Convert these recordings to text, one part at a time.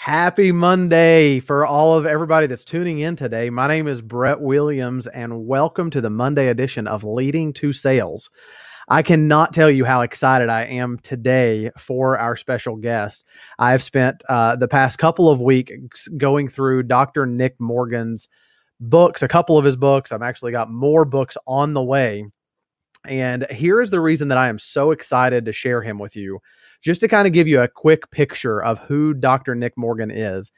Happy Monday for all of everybody that's tuning in today. My name is Brett Williams, and welcome to the Monday edition of Leading to Sales. I cannot tell you how excited I am today for our special guest. I've spent uh, the past couple of weeks going through Dr. Nick Morgan's books, a couple of his books. I've actually got more books on the way. And here is the reason that I am so excited to share him with you just to kind of give you a quick picture of who Dr. Nick Morgan is.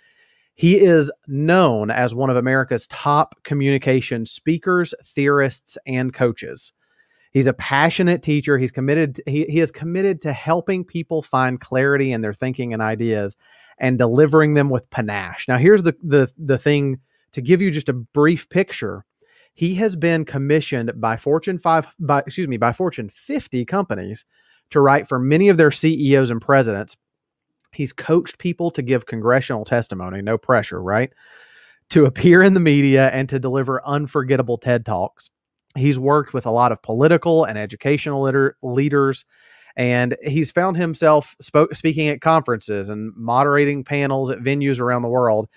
He is known as one of America's top communication speakers, theorists, and coaches. He's a passionate teacher. He's committed he, he is committed to helping people find clarity in their thinking and ideas and delivering them with panache. Now here's the the the thing to give you just a brief picture. He has been commissioned by Fortune 5 by excuse me, by Fortune 50 companies to write for many of their CEOs and presidents. He's coached people to give congressional testimony, no pressure, right? To appear in the media and to deliver unforgettable TED Talks. He's worked with a lot of political and educational liter- leaders, and he's found himself spoke, speaking at conferences and moderating panels at venues around the world.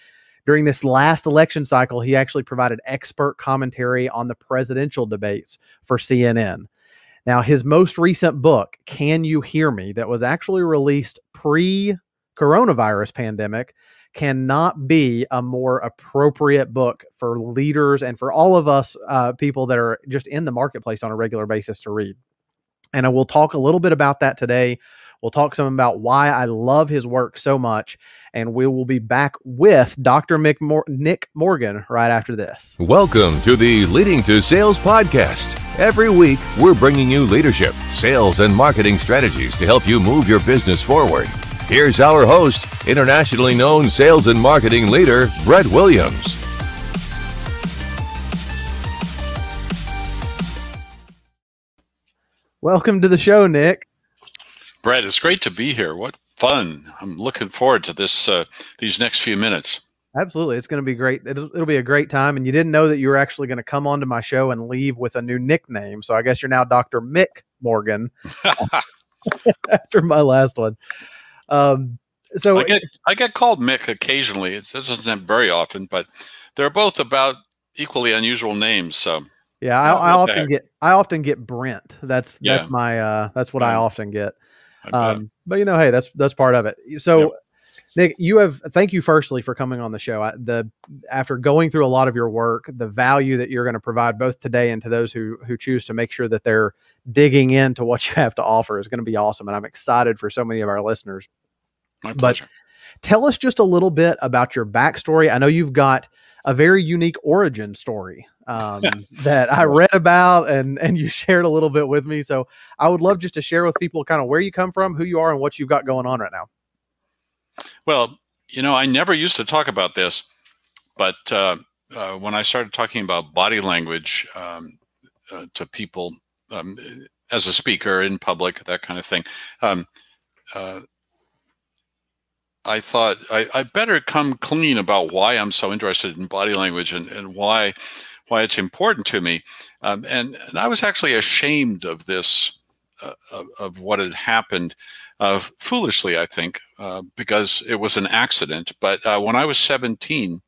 During this last election cycle, he actually provided expert commentary on the presidential debates for CNN. Now, his most recent book, Can You Hear Me, that was actually released pre coronavirus pandemic, cannot be a more appropriate book for leaders and for all of us uh, people that are just in the marketplace on a regular basis to read. And I will talk a little bit about that today. We'll talk some about why I love his work so much. And we will be back with Dr. Mor- Nick Morgan right after this. Welcome to the Leading to Sales podcast. Every week, we're bringing you leadership, sales, and marketing strategies to help you move your business forward. Here's our host, internationally known sales and marketing leader, Brett Williams. Welcome to the show, Nick. Brett, it's great to be here. What fun! I'm looking forward to this uh, these next few minutes. Absolutely, it's going to be great. It'll, it'll, be a great time. And you didn't know that you were actually going to come onto my show and leave with a new nickname. So I guess you're now Dr. Mick Morgan after my last one. Um, so I get I get called Mick occasionally. It doesn't happen very often, but they're both about equally unusual names. So yeah, I, I often get I often get Brent. That's yeah. that's my uh, that's what yeah. I often get. Um, but you know, hey, that's that's part of it. So, yep. Nick, you have thank you firstly for coming on the show. I, the after going through a lot of your work, the value that you're going to provide both today and to those who who choose to make sure that they're digging into what you have to offer is going to be awesome, and I'm excited for so many of our listeners. My pleasure. But tell us just a little bit about your backstory. I know you've got a very unique origin story um, that I read about and and you shared a little bit with me. So I would love just to share with people kind of where you come from, who you are, and what you've got going on right now. Well, you know, I never used to talk about this, but uh, uh, when I started talking about body language um, uh, to people um, as a speaker in public, that kind of thing, um, uh, I thought I, I, better come clean about why I'm so interested in body language and, and why why it's important to me. Um, and, and, I was actually ashamed of this, uh, of, of, what had happened, uh, foolishly, I think, uh, because it was an accident. But uh, when I was 17,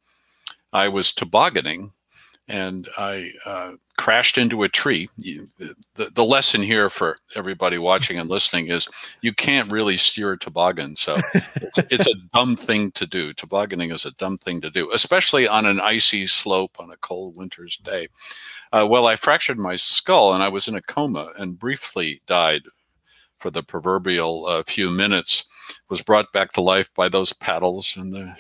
I was tobogganing and I uh, crashed into a tree. You, the, the lesson here for everybody watching and listening is you can't really steer a toboggan. So it's, it's, a dumb thing to do. Tobogganing is a dumb thing to do, especially on an icy slope on a cold winter's day. Uh, well, I fractured my skull and I was in a coma and briefly died for the proverbial uh, few minutes. Was brought back to life by those paddles and the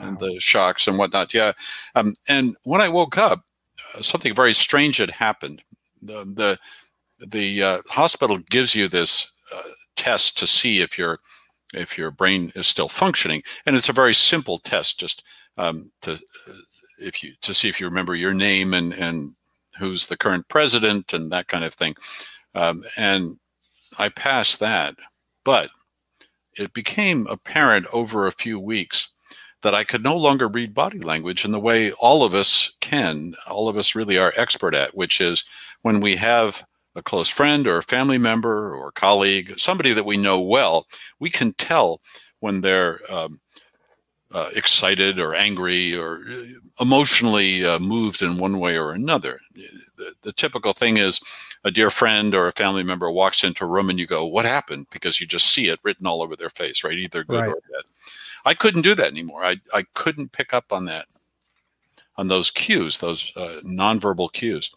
and the shocks and whatnot. Yeah. Um, and when I woke up, uh, something very strange had happened. The the, the uh, hospital gives you this uh, test to see if your if your brain is still functioning, and it's a very simple test, just um, to uh, if you to see if you remember your name and and who's the current president and that kind of thing. Um, and I passed that, but it became apparent over a few weeks that I could no longer read body language in the way all of us can, all of us really are expert at, which is when we have a close friend or a family member or colleague, somebody that we know well, we can tell when they're um, uh, excited or angry or uh, emotionally uh, moved in one way or another. The, the, typical thing is a dear friend or a family member walks into a room and you go, What happened? Because you just see it written all over their face, right? Either good right. or bad. I couldn't do that anymore. I, I couldn't pick up on that, on those cues, those uh, nonverbal cues.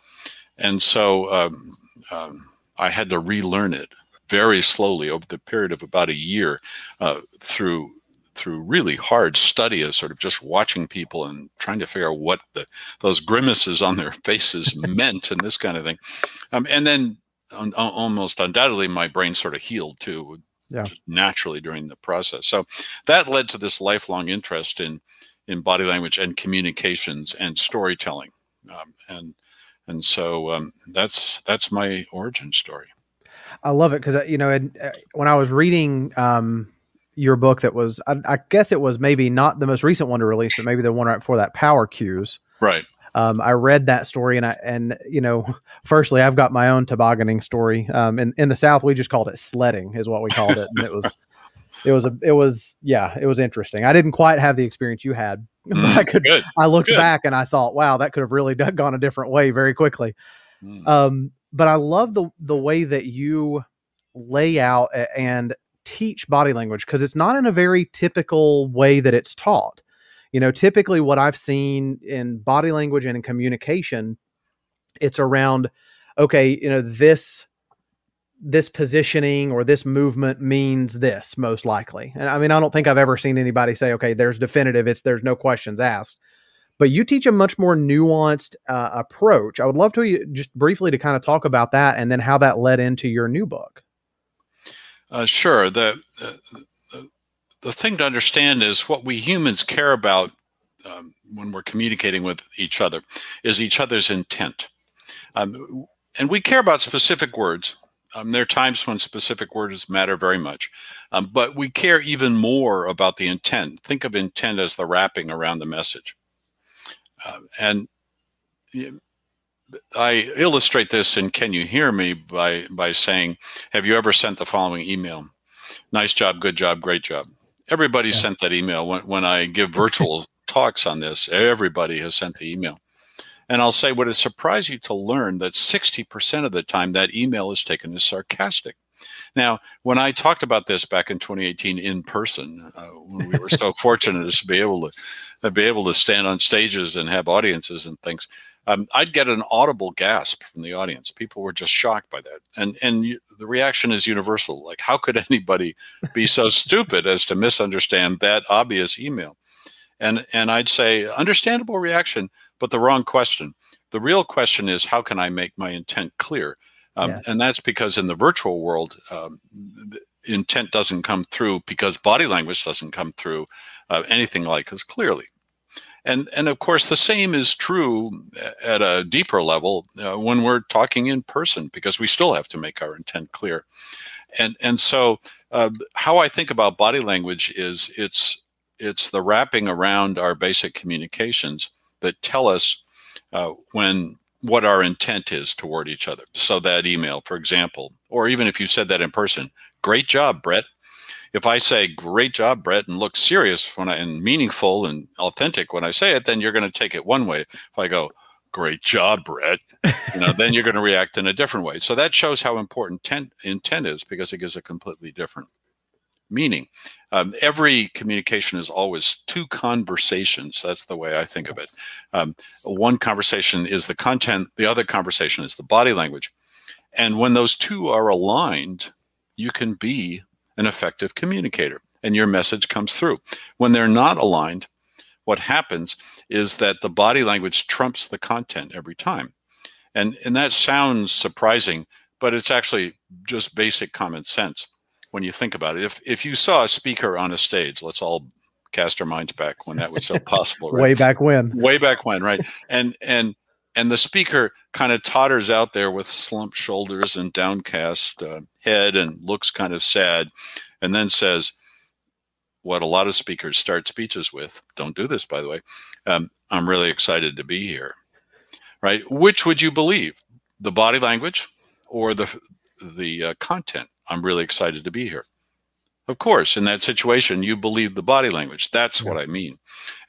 And so um, um, I had to relearn it very slowly over the period of about a year uh, through through really hard study of sort of just watching people and trying to figure out what the those grimaces on their faces meant and this kind of thing. Um, and then almost undoubtedly my brain sort of healed too yeah. naturally during the process. So that led to this lifelong interest in in body language and communications and storytelling. Um, and and so um, that's that's my origin story. I love it because uh, you know uh, when I was reading um, your book that was I, I, guess it was maybe not the most recent one to release, but maybe the one right before that, Power Cues. Right. Um, I read that story and I and you know, firstly, I've got my own tobogganing story. Um, in in the South, we just called it sledding, is what we called it, and it was. It was a, it was, yeah, it was interesting. I didn't quite have the experience you had, but mm, I could, good, I looked good. back and I thought, wow, that could have really done, gone a different way very quickly. Mm. Um, but I love the the way that you lay out and teach body language because it's not in a very typical way that it's taught. You know, typically what I've seen in body language and in communication, it's around, okay, you know, this this positioning or this movement means this most likely. And I mean, I don't think I've ever seen anybody say, okay, there's definitive, it's there's no questions asked. But you teach a much more nuanced uh, approach. I would love to just briefly to kind of talk about that and then how that led into your new book. Uh, sure. The, the, the thing to understand is what we humans care about um, when we're communicating with each other is each other's intent. Um, and we care about specific words. Um, there are times when specific words matter very much, um, but we care even more about the intent. Think of intent as the wrapping around the message. Uh, and I illustrate this in Can You Hear Me by, by saying, Have you ever sent the following email? Nice job, good job, great job. Everybody yeah. sent that email. When, when I give virtual talks on this, everybody has sent the email. And I'll say, would it surprise you to learn that 60% of the time that email is taken as sarcastic? Now, when I talked about this back in 2018 in person, uh, when we were so fortunate to be able to uh, be able to stand on stages and have audiences and things, um, I'd get an audible gasp from the audience. People were just shocked by that, and and you, the reaction is universal. Like, how could anybody be so stupid as to misunderstand that obvious email? And and I'd say understandable reaction, but the wrong question. The real question is, how can I make my intent clear? Um, yes. And that's because in the virtual world, um, intent doesn't come through because body language doesn't come through uh, anything like as clearly. And, and of course, the same is true at a deeper level uh, when we're talking in person because we still have to make our intent clear. And, and so, uh, how I think about body language is it's, it's the wrapping around our basic communications that tell us uh, when what our intent is toward each other. So that email, for example, or even if you said that in person, great job, Brett. If I say great job, Brett, and look serious when I and meaningful and authentic when I say it, then you're going to take it one way. If I go, great job, Brett, you know, then you're going to react in a different way. So that shows how important intent, intent is because it gives a completely different meaning. Um, every communication is always two conversations. That's the way I think of it. Um, one conversation is the content, the other conversation is the body language. And when those two are aligned, you can be an effective communicator and your message comes through. When they're not aligned, what happens is that the body language trumps the content every time. And, and that sounds surprising, but it's actually just basic common sense when you think about it. If if you saw a speaker on a stage, let's all cast our minds back when that was still possible. Right? Way back when. Way back when, right? And and and the speaker kind of totters out there with slumped shoulders and downcast uh, head and looks kind of sad, and then says, "What a lot of speakers start speeches with. Don't do this, by the way. Um, I'm really excited to be here." Right? Which would you believe, the body language or the the uh, content? I'm really excited to be here. Of course, in that situation, you believe the body language. That's yeah. what I mean.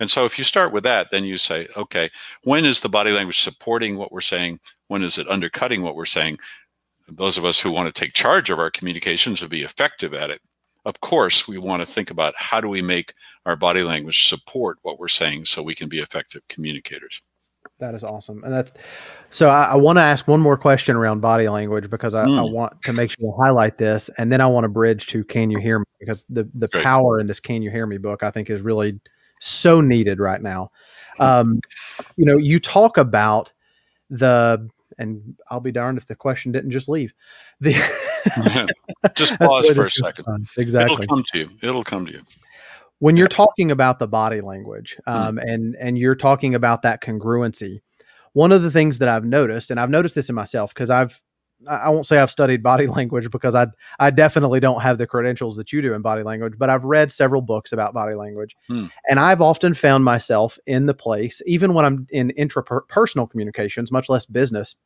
And so if you start with that, then you say, okay, when is the body language supporting what we're saying? When is it undercutting what we're saying? Those of us who want to take charge of our communications and be effective at it, of course, we want to think about how do we make our body language support what we're saying so we can be effective communicators. That is awesome. And that's so I, I want to ask one more question around body language because I, mm. I, want to make sure to highlight this. And then I want to bridge to Can You Hear Me? Because the, the power in this Can You Hear Me book, I think, is really so needed right now. Um, you know, you talk about the, and I'll be darned if the question didn't just leave. The just pause for a second. Fun. Exactly. It'll come to you. It'll come to you when you're talking about the body language mm. um, mm. and and you're talking about that congruency one of the things that i've noticed and i've noticed this in myself because i've i won't say i've studied body language because i i definitely don't have the credentials that you do in body language but i've read several books about body language mm. and i've often found myself in the place even when i'm in intrapersonal communications much less business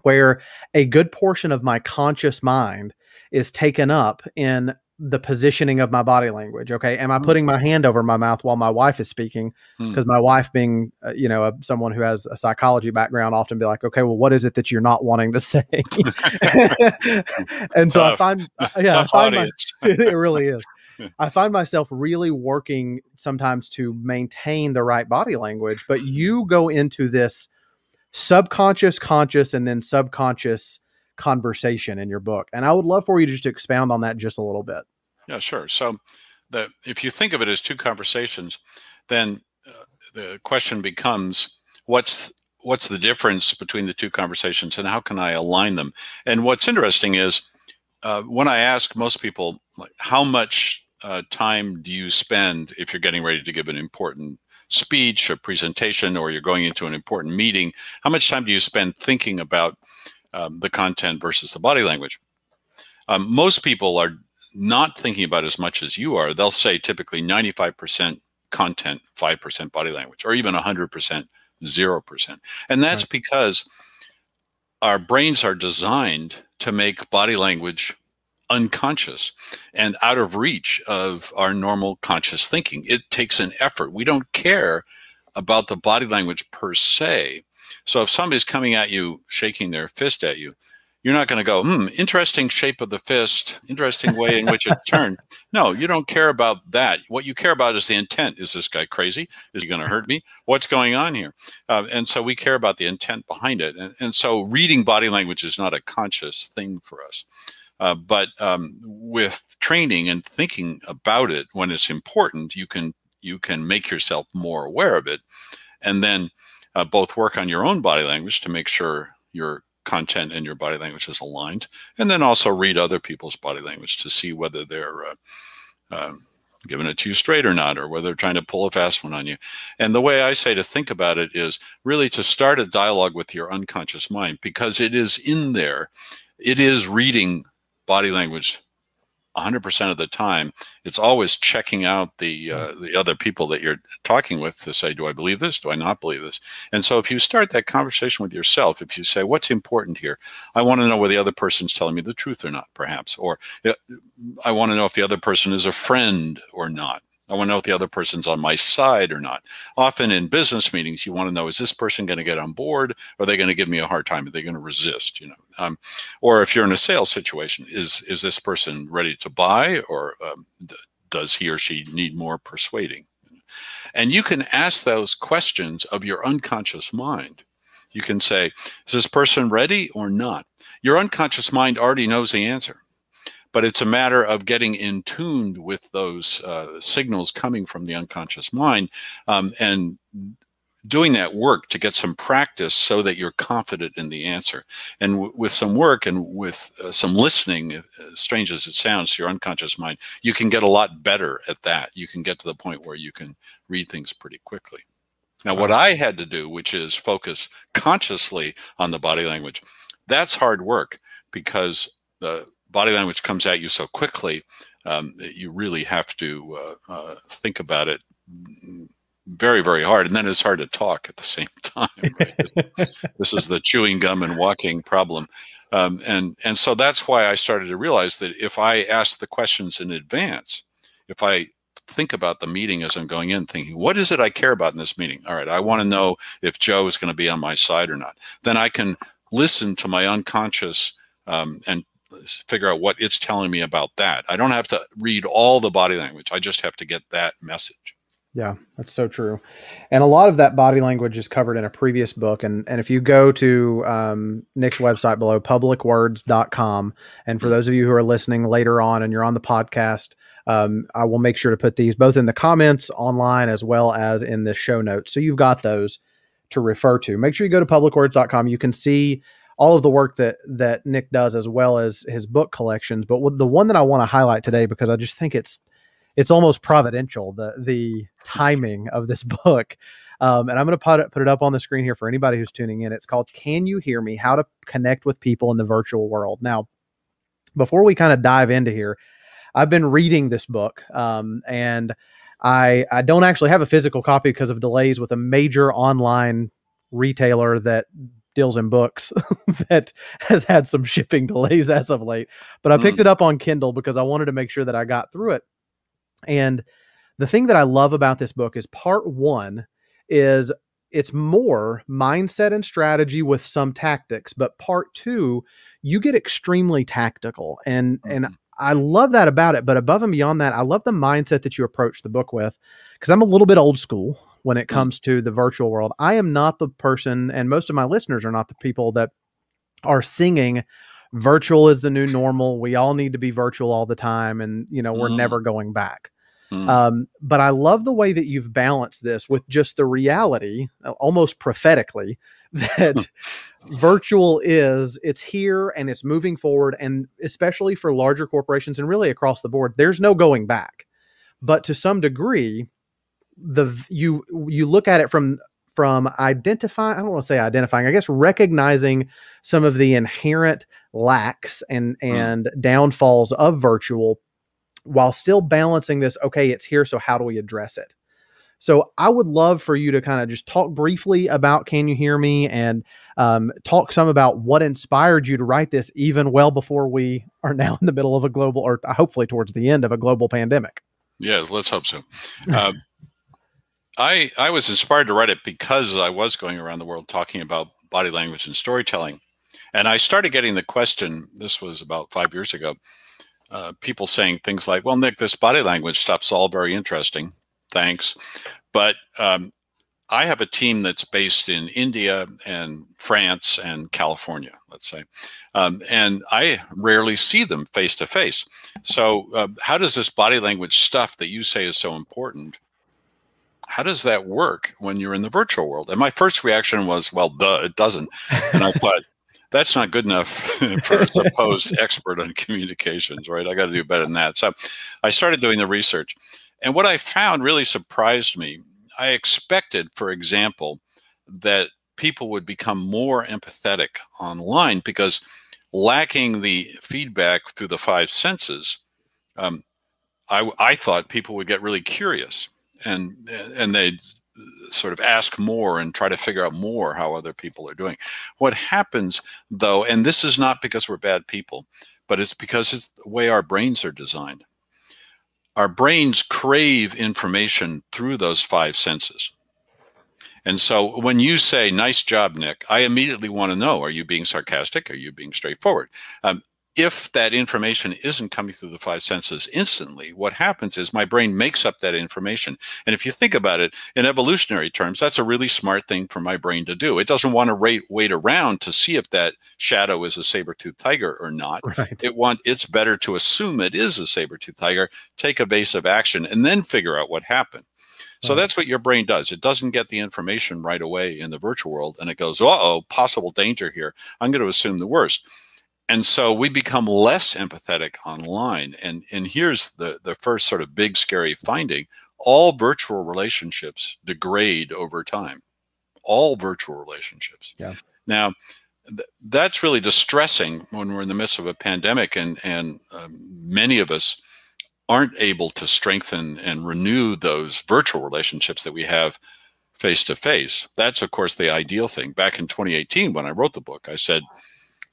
where a good portion of my conscious mind is taken up in the positioning of my body language. Okay, am I mm. putting my hand over my mouth while my wife is speaking? Because mm. my wife, being uh, you know a, someone who has a psychology background, often be like, okay, well, what is it that you're not wanting to say? and so Tough. I find, uh, yeah, I find my, it really is. I find myself really working sometimes to maintain the right body language, but you go into this subconscious, conscious, and then subconscious conversation in your book. And I would love for you to just expound on that just a little bit. Yeah, sure. So, the if you think of it as two conversations, then uh, the question becomes what's what's the difference between the two conversations and how can I align them? And what's interesting is uh, when I ask most people, like, how much uh, time do you spend if you're getting ready to give an important speech, a presentation, or you're going into an important meeting? How much time do you spend thinking about um, the content versus the body language. Um, most people are not thinking about as much as you are. They'll say typically 95% content, 5% body language, or even 100%, 0%. And that's right. because our brains are designed to make body language unconscious and out of reach of our normal conscious thinking. It takes an effort. We don't care about the body language per se. So if somebody's coming at you, shaking their fist at you, you're not going to go, hmm, interesting shape of the fist, interesting way in which it turned. No, you don't care about that. What you care about is the intent. Is this guy crazy? Is he going to hurt me? What's going on here? Uh, and so we care about the intent behind it. And, and, so reading body language is not a conscious thing for us. Uh, but um, with training and thinking about it when it's important, you can you can make yourself more aware of it, and then uh, both work on your own body language to make sure your content and your body language is aligned, and then also read other people's body language to see whether they're uh, um, giving it to you straight or not, or whether they're trying to pull a fast one on you. And the way I say to think about it is really to start a dialogue with your unconscious mind because it is in there. It is reading body language 100% of the time it's always checking out the uh, the other people that you're talking with to say do i believe this? Do i not believe this? And so if you start that conversation with yourself if you say what's important here? I want to know whether the other person's telling me the truth or not perhaps or i want to know if the other person is a friend or not I want to know if the other person's on my side or not. Often in business meetings, you want to know is this person going to get on board? Are they going to give me a hard time? Are they going to resist? You know, um, or if you're in a sales situation, is is this person ready to buy, or um, does he or she need more persuading? And you can ask those questions of your unconscious mind. You can say, is this person ready or not? Your unconscious mind already knows the answer but it's a matter of getting in tuned with those uh, signals coming from the unconscious mind um, and doing that work to get some practice so that you're confident in the answer. And with some work and with uh, some listening, uh, strange as it sounds to your unconscious mind, you can get a lot better at that. You can get to the point where you can read things pretty quickly. Now, what I had to do, which is focus consciously on the body language, that's hard work because the body language comes at you so quickly um, you really have to uh, uh, think about it very, very hard. And then it's hard to talk at the same time. Right? this is the chewing gum and walking problem. Um, and and so that's why I started to realize that if I ask the questions in advance, if I think about the meeting as I'm going in, thinking, what is it I care about in this meeting? All right, I want to know if Joe is going to be on my side or not. Then I can listen to my unconscious um, and figure out what it's telling me about that. I don't have to read all the body language. I just have to get that message. Yeah, that's so true. And a lot of that body language is covered in a previous book. And, and if you go to um, Nick's website below, publicwords.com, and for those of you who are listening later on and you're on the podcast, um, I will make sure to put these both in the comments online as well as in the show notes. So you've got those to refer to. Make sure you go to publicwords.com. You can see all of the work that that Nick does as well as his book collections. But the one that I want to highlight today because I just think it's it's almost providential the the timing of this book. Um, and I'm going to put it, put it up on the screen here for anybody who's tuning in. It's called "Can You Hear Me? How to Connect with People in the Virtual World." Now, before we kind of dive into here, I've been reading this book, um, and I I don't actually have a physical copy because of delays with a major online retailer that deals in books that has had some shipping delays as of late. But I picked mm. it up on Kindle because I wanted to make sure that I got through it. And the thing that I love about this book is part one is it's more mindset and strategy with some tactics, but part two, you get extremely tactical. And mm-hmm. and I love that about it. But above and beyond that, I love the mindset that you approach the book with because I'm a little bit old school when it mm. comes to the virtual world. I am not the person, and most of my listeners are not the people that are singing virtual is the new normal. We all need to be virtual all the time, and you know we're mm. never going back. Mm. Um, but I love the way that you've balanced this with just the reality, uh, almost prophetically, that virtual is it's here and it's moving forward, and especially for larger corporations and really across the board, there's no going back. But to some degree, the you you look at it from from identifying i don't want to say identifying i guess recognizing some of the inherent lacks and hmm. and mm. downfalls of virtual while still balancing this okay it's here so how do we address it so i would love for you to kind of just talk briefly about can you hear me and um, talk some about what inspired you to write this even well before we are now in the middle of a global or hopefully towards the end of a global pandemic yes let's hope so uh, I, I was inspired to write it because I was going around the world talking about body language and storytelling. And I started getting the question, this was about five years ago, uh, people saying things like, well, Nick, this body language stuff's all very interesting. Thanks. But um, I have a team that's based in India and France and California, let's say. Um, and I rarely see them face to face. So, uh, how does this body language stuff that you say is so important? How does that work when you're in the virtual world? And my first reaction was, well, duh, it doesn't. And I thought, that's not good enough for a supposed expert on communications, right? I got to do better than that. So I started doing the research. And what I found really surprised me. I expected, for example, that people would become more empathetic online because lacking the feedback through the five senses, um, I, I thought people would get really curious and and they sort of ask more and try to figure out more how other people are doing. What happens though, and this is not because we're bad people, but it's because it's the way our brains are designed. Our brains crave information through those five senses. And so when you say, nice job, Nick, I immediately want to know, are you being sarcastic? Are you being straightforward? Um, if that information isn't coming through the five senses instantly, what happens is my brain makes up that information. And if you think about it in evolutionary terms, that's a really smart thing for my brain to do. It doesn't want to wait, wait around to see if that shadow is a saber-toothed tiger or not. Right. It want it's better to assume it is a saber-toothed tiger, take evasive action, and then figure out what happened. So that's what your brain does. It doesn't get the information right away in the virtual world and it goes, uh oh, possible danger here. I'm going to assume the worst and so we become less empathetic online. And and here's the the first sort of big scary finding. All virtual relationships degrade over time. All virtual relationships. Yeah. Now th- that's really distressing when we're in the midst of a pandemic and and um, many of us aren't able to strengthen and renew those virtual relationships that we have face to face. That's of course the ideal thing. Back in 2018 when i wrote the book i said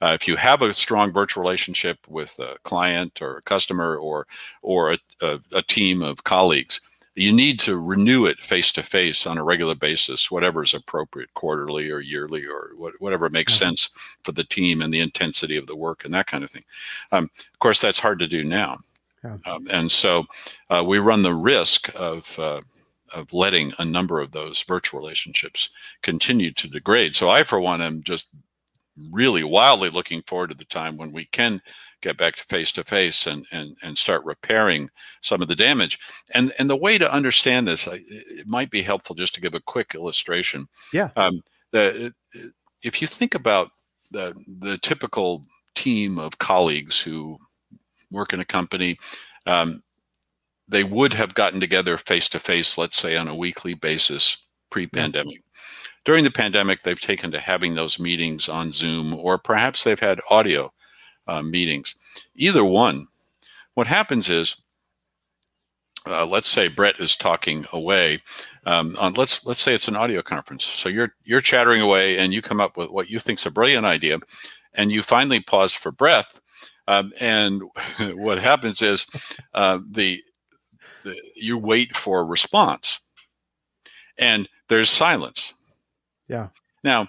Uh, if you have a strong virtual relationship with a client or a customer or or a, a, a team of colleagues, you need to renew it face to face on a regular basis, whatever is appropriate, quarterly or yearly or whatever makes mm-hmm. sense for the team and the intensity of the work and that kind of thing. Um, of course, that's hard to do now. Yeah. Um, and so uh, we run the risk of uh, of letting a number of those virtual relationships continue to degrade. So I, for one, am just really wildly looking forward to the time when we can get back to face to face and and and start repairing some of the damage. And and the way to understand this, it might be helpful just to give a quick illustration. Yeah. Um, the if you think about the the typical team of colleagues who work in a company. Um, they would have gotten together face to face, let's say on a weekly basis pre pandemic. During the pandemic, they've taken to having those meetings on Zoom, or perhaps they've had audio uh, meetings. Either one, what happens is, uh, let's say Brett is talking away. Um, on let's let's say it's an audio conference. So you're you're chattering away, and you come up with what you think's a brilliant idea, and you finally pause for breath. Um, and what happens is uh, the you wait for a response and there's silence yeah. Now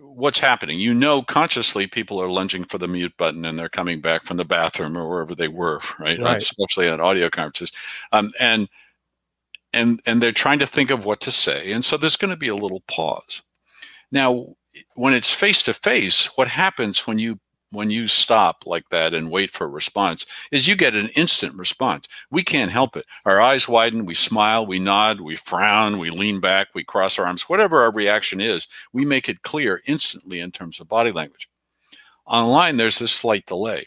what's happening? You know consciously people are lunging for the mute button and they're coming back from the bathroom or wherever they were right, right. especially on audio conferences. Um, and and and they're trying to think of what to say and so there's going to be a little pause. Now when it's face to face what happens when you when you stop like that and wait for a response is you get an instant response. We can't help it. Our eyes widen, we smile, we nod, we frown, we lean back, we cross our arms, whatever our reaction is, we make it clear instantly in terms of body language. Online, there's this slight delay.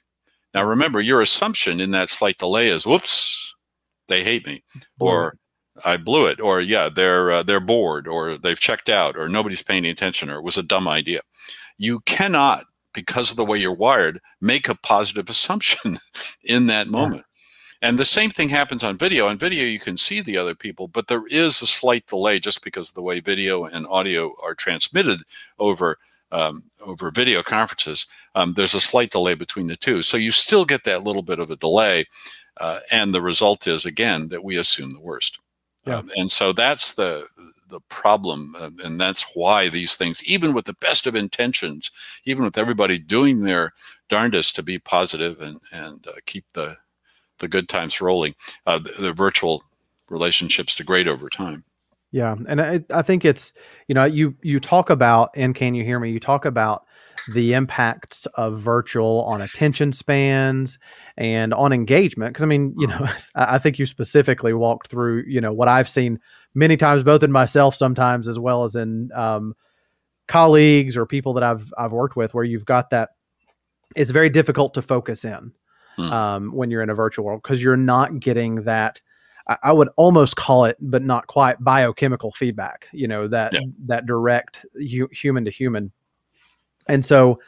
Now, remember, your assumption in that slight delay is, whoops, they hate me, or I blew it, or yeah, they're uh, they're bored, or they've checked out, or nobody's paying attention, or it was a dumb idea. You cannot because of the way you're wired, make a positive assumption in that moment. Yeah. And the same thing happens on video. On video, you can see the other people, but there is a slight delay just because of the way video and audio are transmitted over um, over video conferences. Um, there's a slight delay between the two, so you still get that little bit of a delay, uh, and the result is again that we assume the worst. Yeah. Um, and so that's the the problem, uh, and that's why these things, even with the best of intentions, even with everybody doing their darndest to be positive and and uh, keep the the good times rolling, uh, the, the, virtual relationships degrade over time. Yeah, and I, I think it's you know you you talk about and can you hear me? You talk about the impacts of virtual on attention spans and on engagement because i mean you know i think you specifically walked through you know what i've seen many times, both in myself sometimes as well as in um, colleagues or people that I've I've worked with, where you've got that. It's very difficult to focus in hmm. um, when you're in a virtual world because you're not getting that. I, I, would almost call it, but not quite, biochemical feedback. You know that yeah. that direct hu- human to human, and so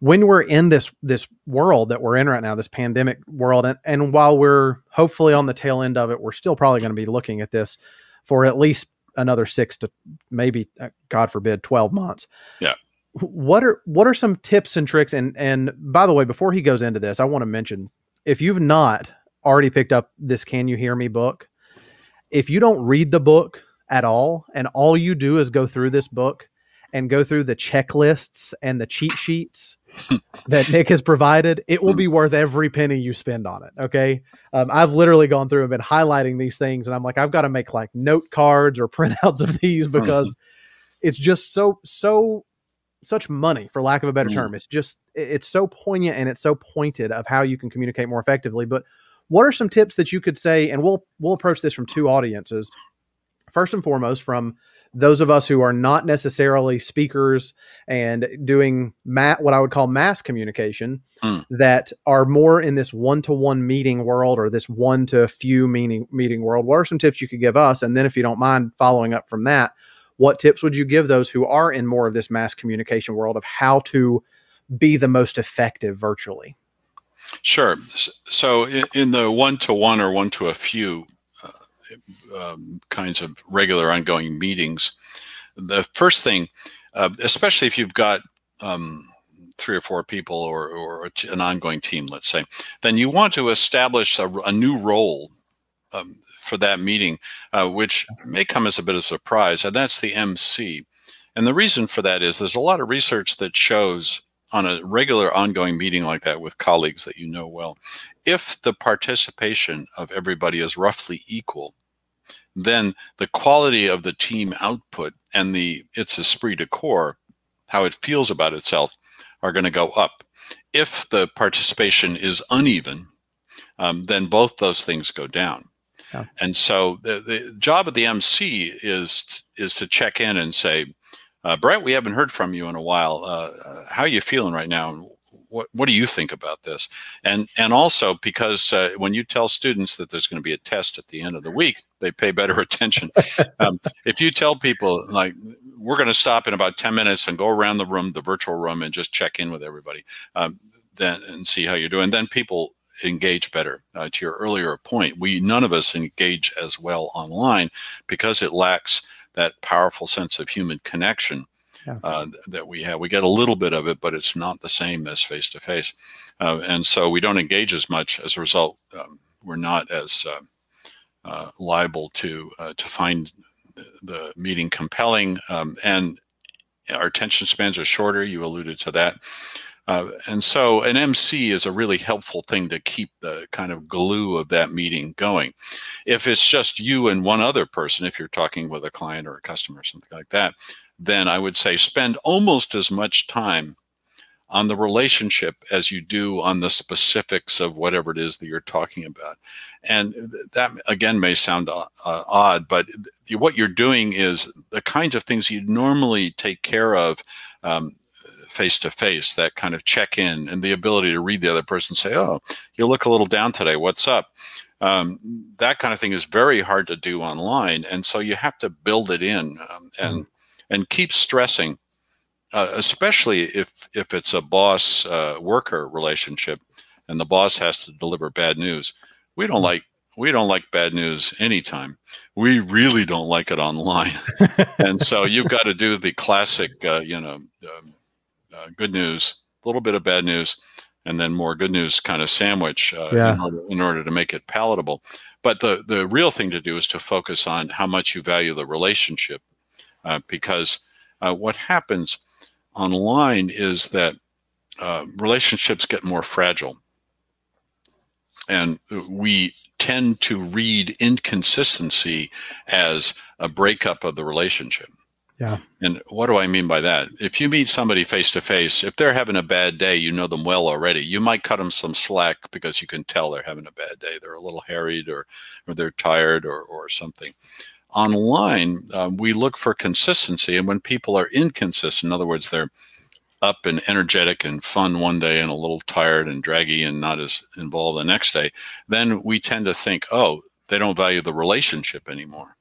when we're in this this world that we're in right now, this pandemic world, and, and while we're hopefully on the tail end of it, we're still probably going to be looking at this for at least another six to maybe uh, god forbid 12 months. Yeah. What are what are some tips and tricks? And and by the way before he goes into this i want to mention if you've not already picked up this can you hear me book if you don't read the book at all and all you do is go through this book and go through the checklists and the cheat sheets that Nick has provided, it will be mm. worth every penny you spend on it. Okay. Um, I've literally gone through and been highlighting these things, and I'm like, I've got to make like note cards or printouts of these because it's just so, so, such money for lack of a better mm. term. It's just, it's so poignant and it's so pointed of how you can communicate more effectively. But what are some tips that you could say? And we'll, we'll approach this from two audiences. First and foremost, from those of us who are not necessarily speakers and doing ma- what I would call mass communication mm. that are more in this one-to-one meeting world or this one to few meeting meeting world. What are some tips you could give us? And then if you don't mind following up from that, what tips would you give those who are in more of this mass communication world of how to be the most effective virtually? Sure. So in the one to one or one to a few um, kinds of regular ongoing meetings, the first thing, uh, especially if you've got um, three or four people or, or an ongoing team, let's say, then you want to establish a, a new role um, for that meeting, uh, which may come as a bit of a surprise, and that's the MC. And the reason for that is there's a lot of research that shows on a regular ongoing meeting like that with colleagues that you know well, if the participation of everybody is roughly equal, then the quality of the team output and the its esprit de corps, how it feels about itself, are going to go up. If the participation is uneven, um, then both those things go down. Yeah. And so the, the job of the MC is is to check in and say, uh, Brett, we haven't heard from you in a while. Uh, uh how are you feeling right now? What What do you think about this? And and also because uh, when you tell students that there's going to be a test at the end of the week, they pay better attention. um, if you tell people like we're going to stop in about ten minutes and go around the room, the virtual room, and just check in with everybody, um, then and see how you're doing, then people engage better. Uh, to your earlier point, we none of us engage as well online because it lacks that powerful sense of human connection yeah. uh, that we have. We get a little bit of it, but it's not the same as face to face, and so we don't engage as much. As a result, um, we're not as uh, uh liable to uh, to find the meeting compelling, um, and our attention spans are shorter. You alluded to that. Uh, and so an MC is a really helpful thing to keep the kind of glue of that meeting going. If it's just you and one other person, if you're talking with a client or a customer or something like that, then I would say spend almost as much time on the relationship as you do on the specifics of whatever it is that you're talking about. And that again may sound uh, uh odd, but what you're doing is the kinds of things you normally take care of um, face to face, that kind of check in and the ability to read the other person say, Oh, you look a little down today. What's up? Um, that kind of thing is very hard to do online. And so you have to build it in um, and, mm. and keep stressing, uh, especially if, if it's a boss uh, worker relationship and the boss has to deliver bad news. We don't mm. like we don't like bad news anytime. We really don't like it online. and so you've got to do the classic, uh, you know, um, uh, good news, a little bit of bad news, and then more good news kind of sandwich uh, yeah. in, order, in order to make it palatable. But the, the real thing to do is to focus on how much you value the relationship uh, because uh, what happens online is that uh, relationships get more fragile. And we tend to read inconsistency as a breakup of the relationship. Yeah. And what do I mean by that? If you meet somebody face to face, if they're having a bad day, you know them well already. You might cut them some slack because you can tell they're having a bad day. They're a little harried or, or they're tired or, or something. Online, um, we look for consistency. And when people are inconsistent, in other words, they're up and energetic and fun one day and a little tired and draggy and not as involved the next day, then we tend to think, oh, they don't value the relationship anymore.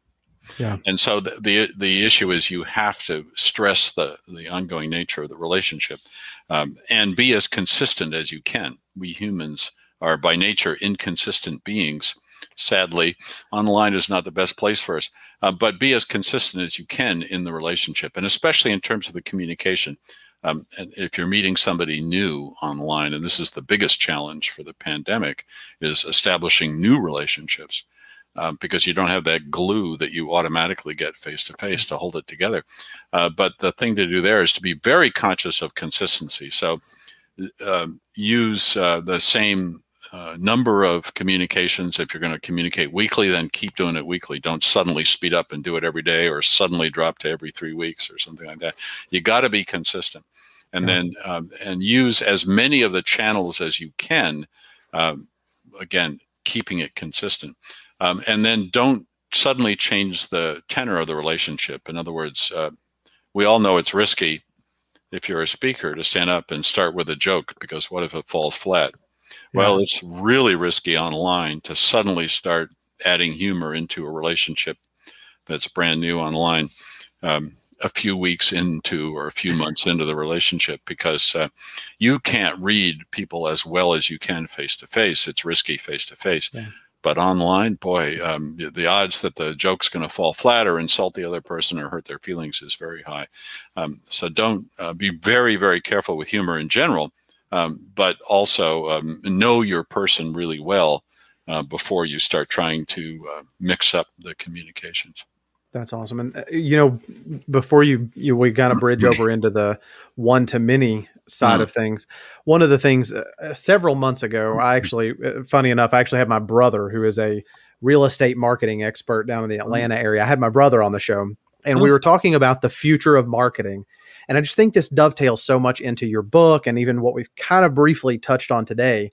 Yeah. And so the, the, the issue is you have to stress the the ongoing nature of the relationship, um, and be as consistent as you can. We humans are by nature inconsistent beings. Sadly, online is not the best place for us. Uh, but be as consistent as you can in the relationship, and especially in terms of the communication. Um, and if you're meeting somebody new online, and this is the biggest challenge for the pandemic, is establishing new relationships um, because you don't have that glue that you automatically get face to face to hold it together. Uh, but the thing to do there is to be very conscious of consistency. So uh, use uh, the same uh, number of communications. If you're going to communicate weekly, then keep doing it weekly. Don't suddenly speed up and do it every day or suddenly drop to every three weeks or something like that. You got to be consistent. And yeah. then um, and use as many of the channels as you can. Um, again, keeping it consistent. Um, and then don't suddenly change the tenor of the relationship. In other words, uh, we all know it's risky if you're a speaker to stand up and start with a joke because what if it falls flat? Yeah. Well, it's really risky online to suddenly start adding humor into a relationship that's brand new online um, a few weeks into or a few months into the relationship because uh, you can't read people as well as you can face to face. It's risky face to face. But online, boy, um, the, odds that the joke's going to fall flat or insult the other person or hurt their feelings is very high. Um, so don't uh, be very, very careful with humor in general, um, but also um, know your person really well uh, before you start trying to uh, mix up the communications. That's awesome. And uh, you know, before you you we kind of bridge over into the one to many side mm-hmm. of things. One of the things uh, uh, several months ago, I actually, uh, funny enough, I actually had my brother who is a real estate marketing expert down in the mm-hmm. Atlanta area. I had my brother on the show, and we mm-hmm. were talking about the future of marketing. And I just think this dovetails so much into your book and even what we've kind of briefly touched on today.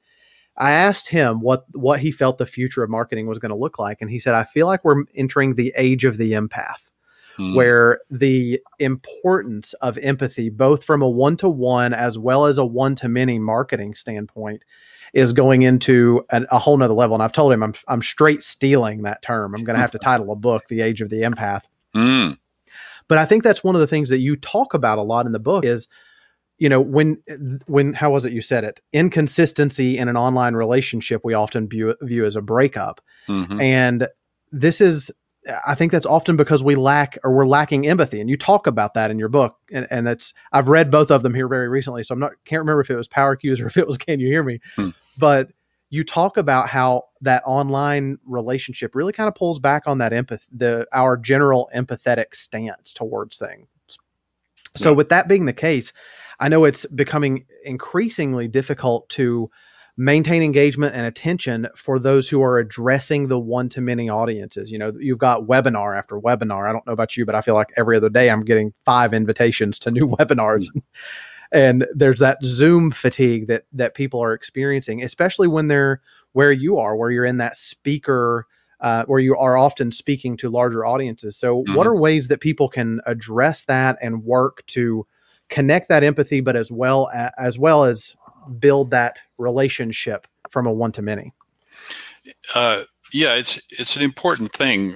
I asked him what what he felt the future of marketing was going to look like, and he said, "I feel like we're entering the age of the empath." Mm. where the importance of empathy, both from a one to one as well as a one to many marketing standpoint, is going into a, a whole nother level. And I've told him I'm, I'm straight stealing that term. I'm going to have to title a book, The Age of the Empath. Mm. But I think that's one of the things that you talk about a lot in the book is, you know, when, when, how was it you said it? Inconsistency in an online relationship, we often view, view as a breakup. Mm-hmm. And this is I think that's often because we lack or we're lacking empathy. And you talk about that in your book. And, and that's, I've read both of them here very recently. So I'm not, can't remember if it was Power Cues or if it was Can You Hear Me? Hmm. But you talk about how that online relationship really kind of pulls back on that empathy, the, our general empathetic stance towards things. So, with that being the case, I know it's becoming increasingly difficult to maintain engagement and attention for those who are addressing the one to many audiences. You know, you've got webinar after webinar. I don't know about you, but I feel like every other day I'm getting five invitations to new webinars. Mm. and there's that Zoom fatigue that that people are experiencing, especially when they're where you are, where you're in that speaker uh, where you are often speaking to larger audiences. So, mm-hmm. what are ways that people can address that and work to connect that empathy, but as well as well as build that relationship from a one to many? Uh, yeah, it's it's an important thing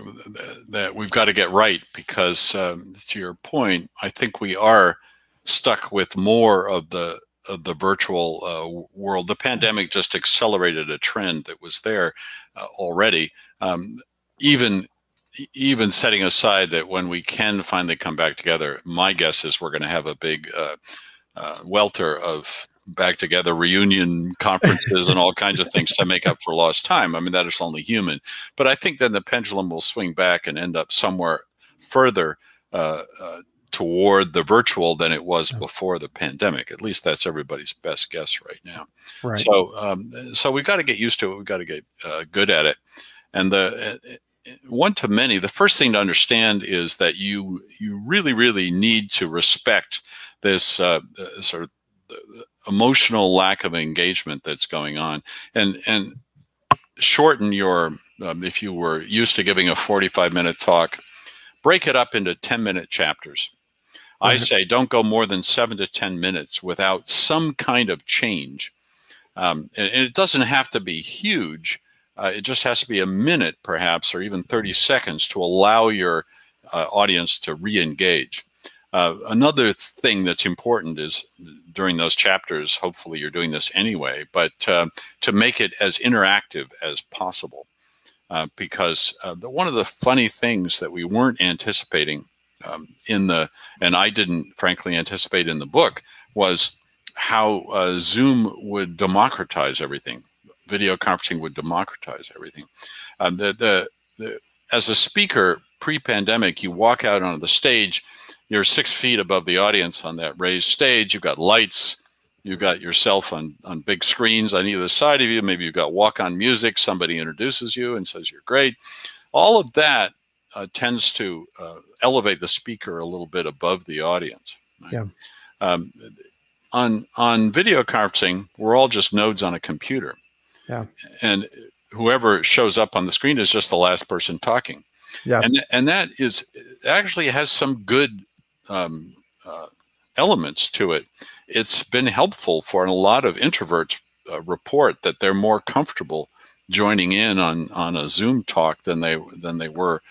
that we've got to get right because, um, to your point, I think we are stuck with more of the of the virtual uh, world. The pandemic just accelerated a trend that was there uh, already. Um, even even setting aside that when we can finally come back together, my guess is we're going to have a big uh, uh welter of back together reunion conferences and all kinds of things to make up for lost time. I mean, that is only human. But I think then the pendulum will swing back and end up somewhere further uh, uh, toward the virtual than it was before the pandemic. At least that's everybody's best guess right now. Right. So, um, so we've got to get used to it. We've got to get uh, good at it. And the uh, one to many, the first thing to understand is that you you really really need to respect this uh, sort of emotional lack of engagement that's going on and and shorten your um, if you were used to giving a 45 minute talk break it up into 10 minute chapters. Mm-hmm. i say don't go more than 7 to 10 minutes without some kind of change. Um, and, and, it doesn't have to be huge uh, it just has to be a minute perhaps or even 30 seconds to allow your uh, audience to re-engage uh, another thing that's important is during those chapters, hopefully you're doing this anyway, but uh, to make it as interactive as possible. Uh, because uh, the, one of the funny things that we weren't anticipating um, in the, and I didn't frankly anticipate in the book, was how uh, Zoom would democratize everything. Video conferencing would democratize everything. Um, the, the, the, as a speaker pre-pandemic, you walk out onto the stage you're six feet above the audience on that raised stage. You've got lights. You've got yourself on, on big screens on either side of you. Maybe you've got walk on music. Somebody introduces you and says you're great. All of that uh, tends to uh, elevate the speaker a little bit above the audience. Right? Yeah. Um, on on video conferencing, we're all just nodes on a computer. Yeah. And whoever shows up on the screen is just the last person talking. Yeah. And and that is actually has some good um, uh, elements to it, it's been helpful for a lot of introverts uh, report that they're more comfortable joining in on on a Zoom talk than they than they were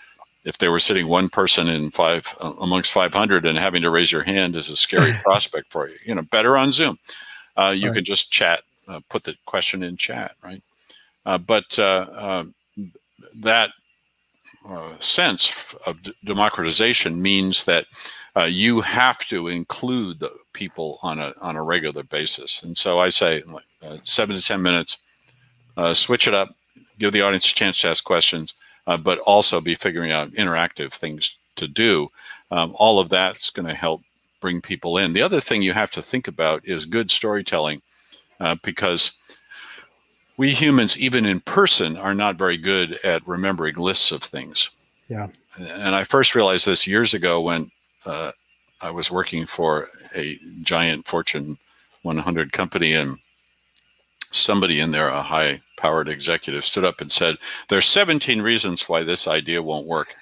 if they were sitting one person in five uh, amongst 500 and having to raise your hand is a scary prospect for you. You know, better on Zoom. Uh, you right. can just chat, uh, put the question in chat, right? Uh, but uh, that uh, sense of d- democratization means that uh, you have to include the people on a on a regular basis. And so I say uh, seven to ten minutes, uh, switch it up, give the audience a chance to ask questions, uh, but also be figuring out interactive things to do. Um, all of that's going to help bring people in. The other thing you have to think about is good storytelling, because we humans, even in person, are not very good at remembering lists of things. Yeah. And I first realized this years ago when uh, I was working for a giant Fortune 100 company, and somebody in there, a high powered executive, stood up and said, There's 17 reasons why this idea won't work.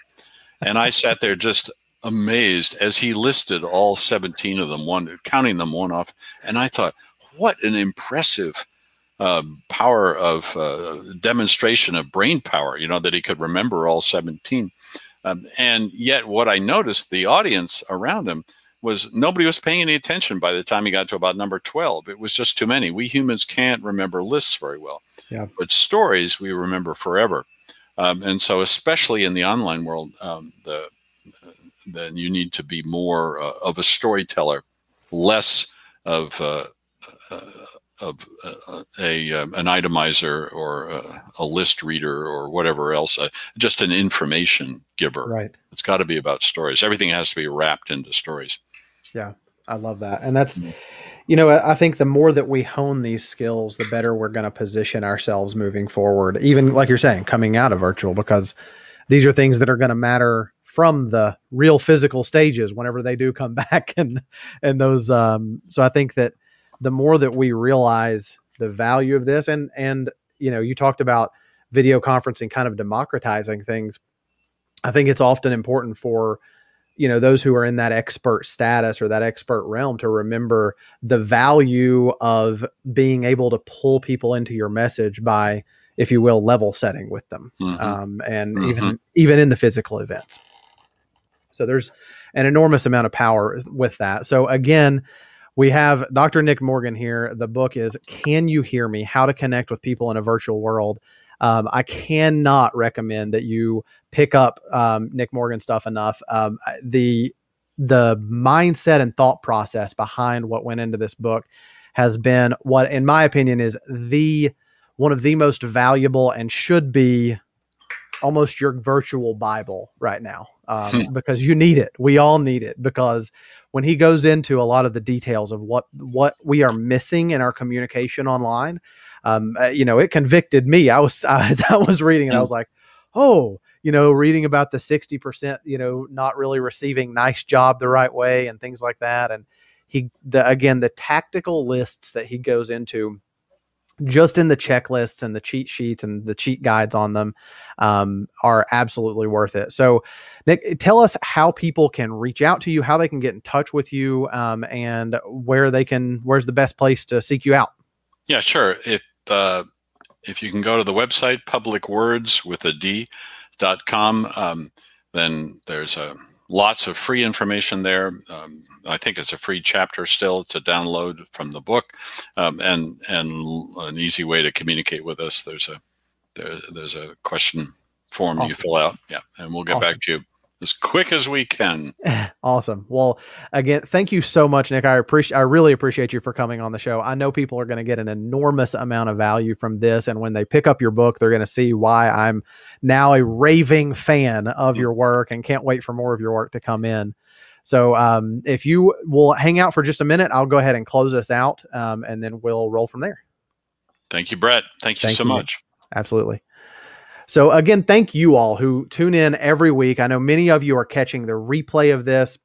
And I sat there just amazed as he listed all 17 of them, one counting them one off. And I thought, what an impressive uh, power of uh, demonstration of brain power, you know, that he could remember all 17. Um, and yet, what I noticed, the audience around him was nobody was paying any attention by the time he got to about number 12. It was just too many. We humans can't remember lists very well. Yeah. But stories we remember forever. Um, and so, especially in the online world, um, the then you need to be more uh, of a storyteller, less of uh, uh, of uh, a um, an itemizer or a, a, list reader or whatever else, uh, just an information giver. Right. It's got to be about stories. Everything has to be wrapped into stories. Yeah, I love that, and that's. Mm-hmm. You know, I think the more that we hone these skills, the better we're going to position ourselves moving forward. Even like you're saying, coming out of virtual, because these are things that are going to matter from the real physical stages whenever they do come back and and those um so i think that the more that we realize the value of this and and you know you talked about video conferencing kind of democratizing things i think it's often important for you know those who are in that expert status or that expert realm to remember the value of being able to pull people into your message by if you will level setting with them mm-hmm. um, and mm-hmm. even even in the physical events so there's an enormous amount of power with that. So again, we have Dr. Nick Morgan here. The book is Can You Hear Me? How to Connect with People in a Virtual World. Um, I cannot recommend that you pick up um, Nick Morgan stuff enough. Um, the the mindset and thought process behind what went into this book has been what, in my opinion, is the one of the most valuable and should be almost your virtual Bible right now um, hmm. because you need it. We all need it because when he goes into a lot of the details of what what we are missing in our communication online, um, uh, you know, it convicted me. I was as I was reading, and I was like, oh, you know, reading about the sixty percent, you know, not really receiving nice job the right way and things like that, and he the again the tactical lists that he goes into just in the checklists and the cheat sheets and the cheat guides on them um, are absolutely worth it. So, Nick, tell us how people can reach out to you, how they can get in touch with you, um, and where they can. Where's the best place to seek you out? Yeah, sure. If uh, if you can go to the website publicwords with a d dot com, um, then there's a lots of free information there. Um, I think it's a free chapter still to download from the book, um, and and an easy way to communicate with us. There's a there, there's a question form awesome. you fill out, yeah, and we'll get awesome. back to you as quick as we can. awesome. Well, again, thank you so much, Nick. I appreciate I really appreciate you for coming on the show. I know people are going to get an enormous amount of value from this and when they pick up your book, they're going to see why I'm now a raving fan of mm-hmm. your work and can't wait for more of your work to come in. So, um, if you will hang out for just a minute, I'll go ahead and close this out, um, and then we'll roll from there. Thank you, Brett. Thank you thank so you. much. Absolutely. So, again, thank you all who tune in every week. I know many of you are catching the replay of this.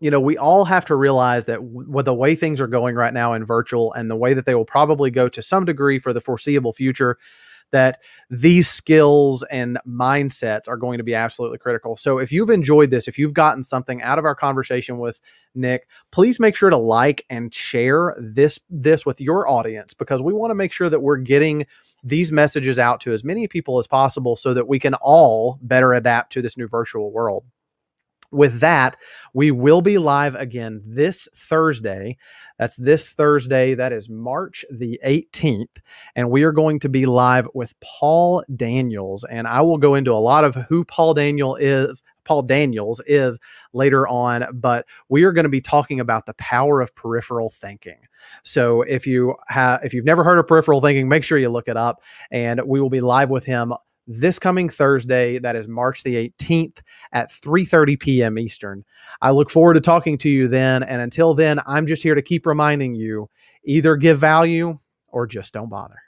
You know, we all have to realize that with the way things are going right now in virtual and the way that they will probably go to some degree for the foreseeable future, that these skills and mindsets are going to be absolutely critical. So if you've enjoyed this, if you've gotten something out of our conversation with Nick, please make sure to like and share this this with your audience because we want to make sure that we're getting these messages out to as many people as possible so that we can all better adapt to this new virtual world. With that, we will be live again this Thursday. That's this Thursday. That is March the 18th. And we are going to be live with Paul Daniels. And I will go into a lot of who Paul Daniel is. Paul Daniels is later on, but we are going to be talking about the power of peripheral thinking. So if you have if you've never heard of peripheral thinking, make sure you look it up and we will be live with him this coming Thursday, that is March the 18th at 3:30 p.m. Eastern. I look forward to talking to you then and until then, I'm just here to keep reminding you either give value or just don't bother.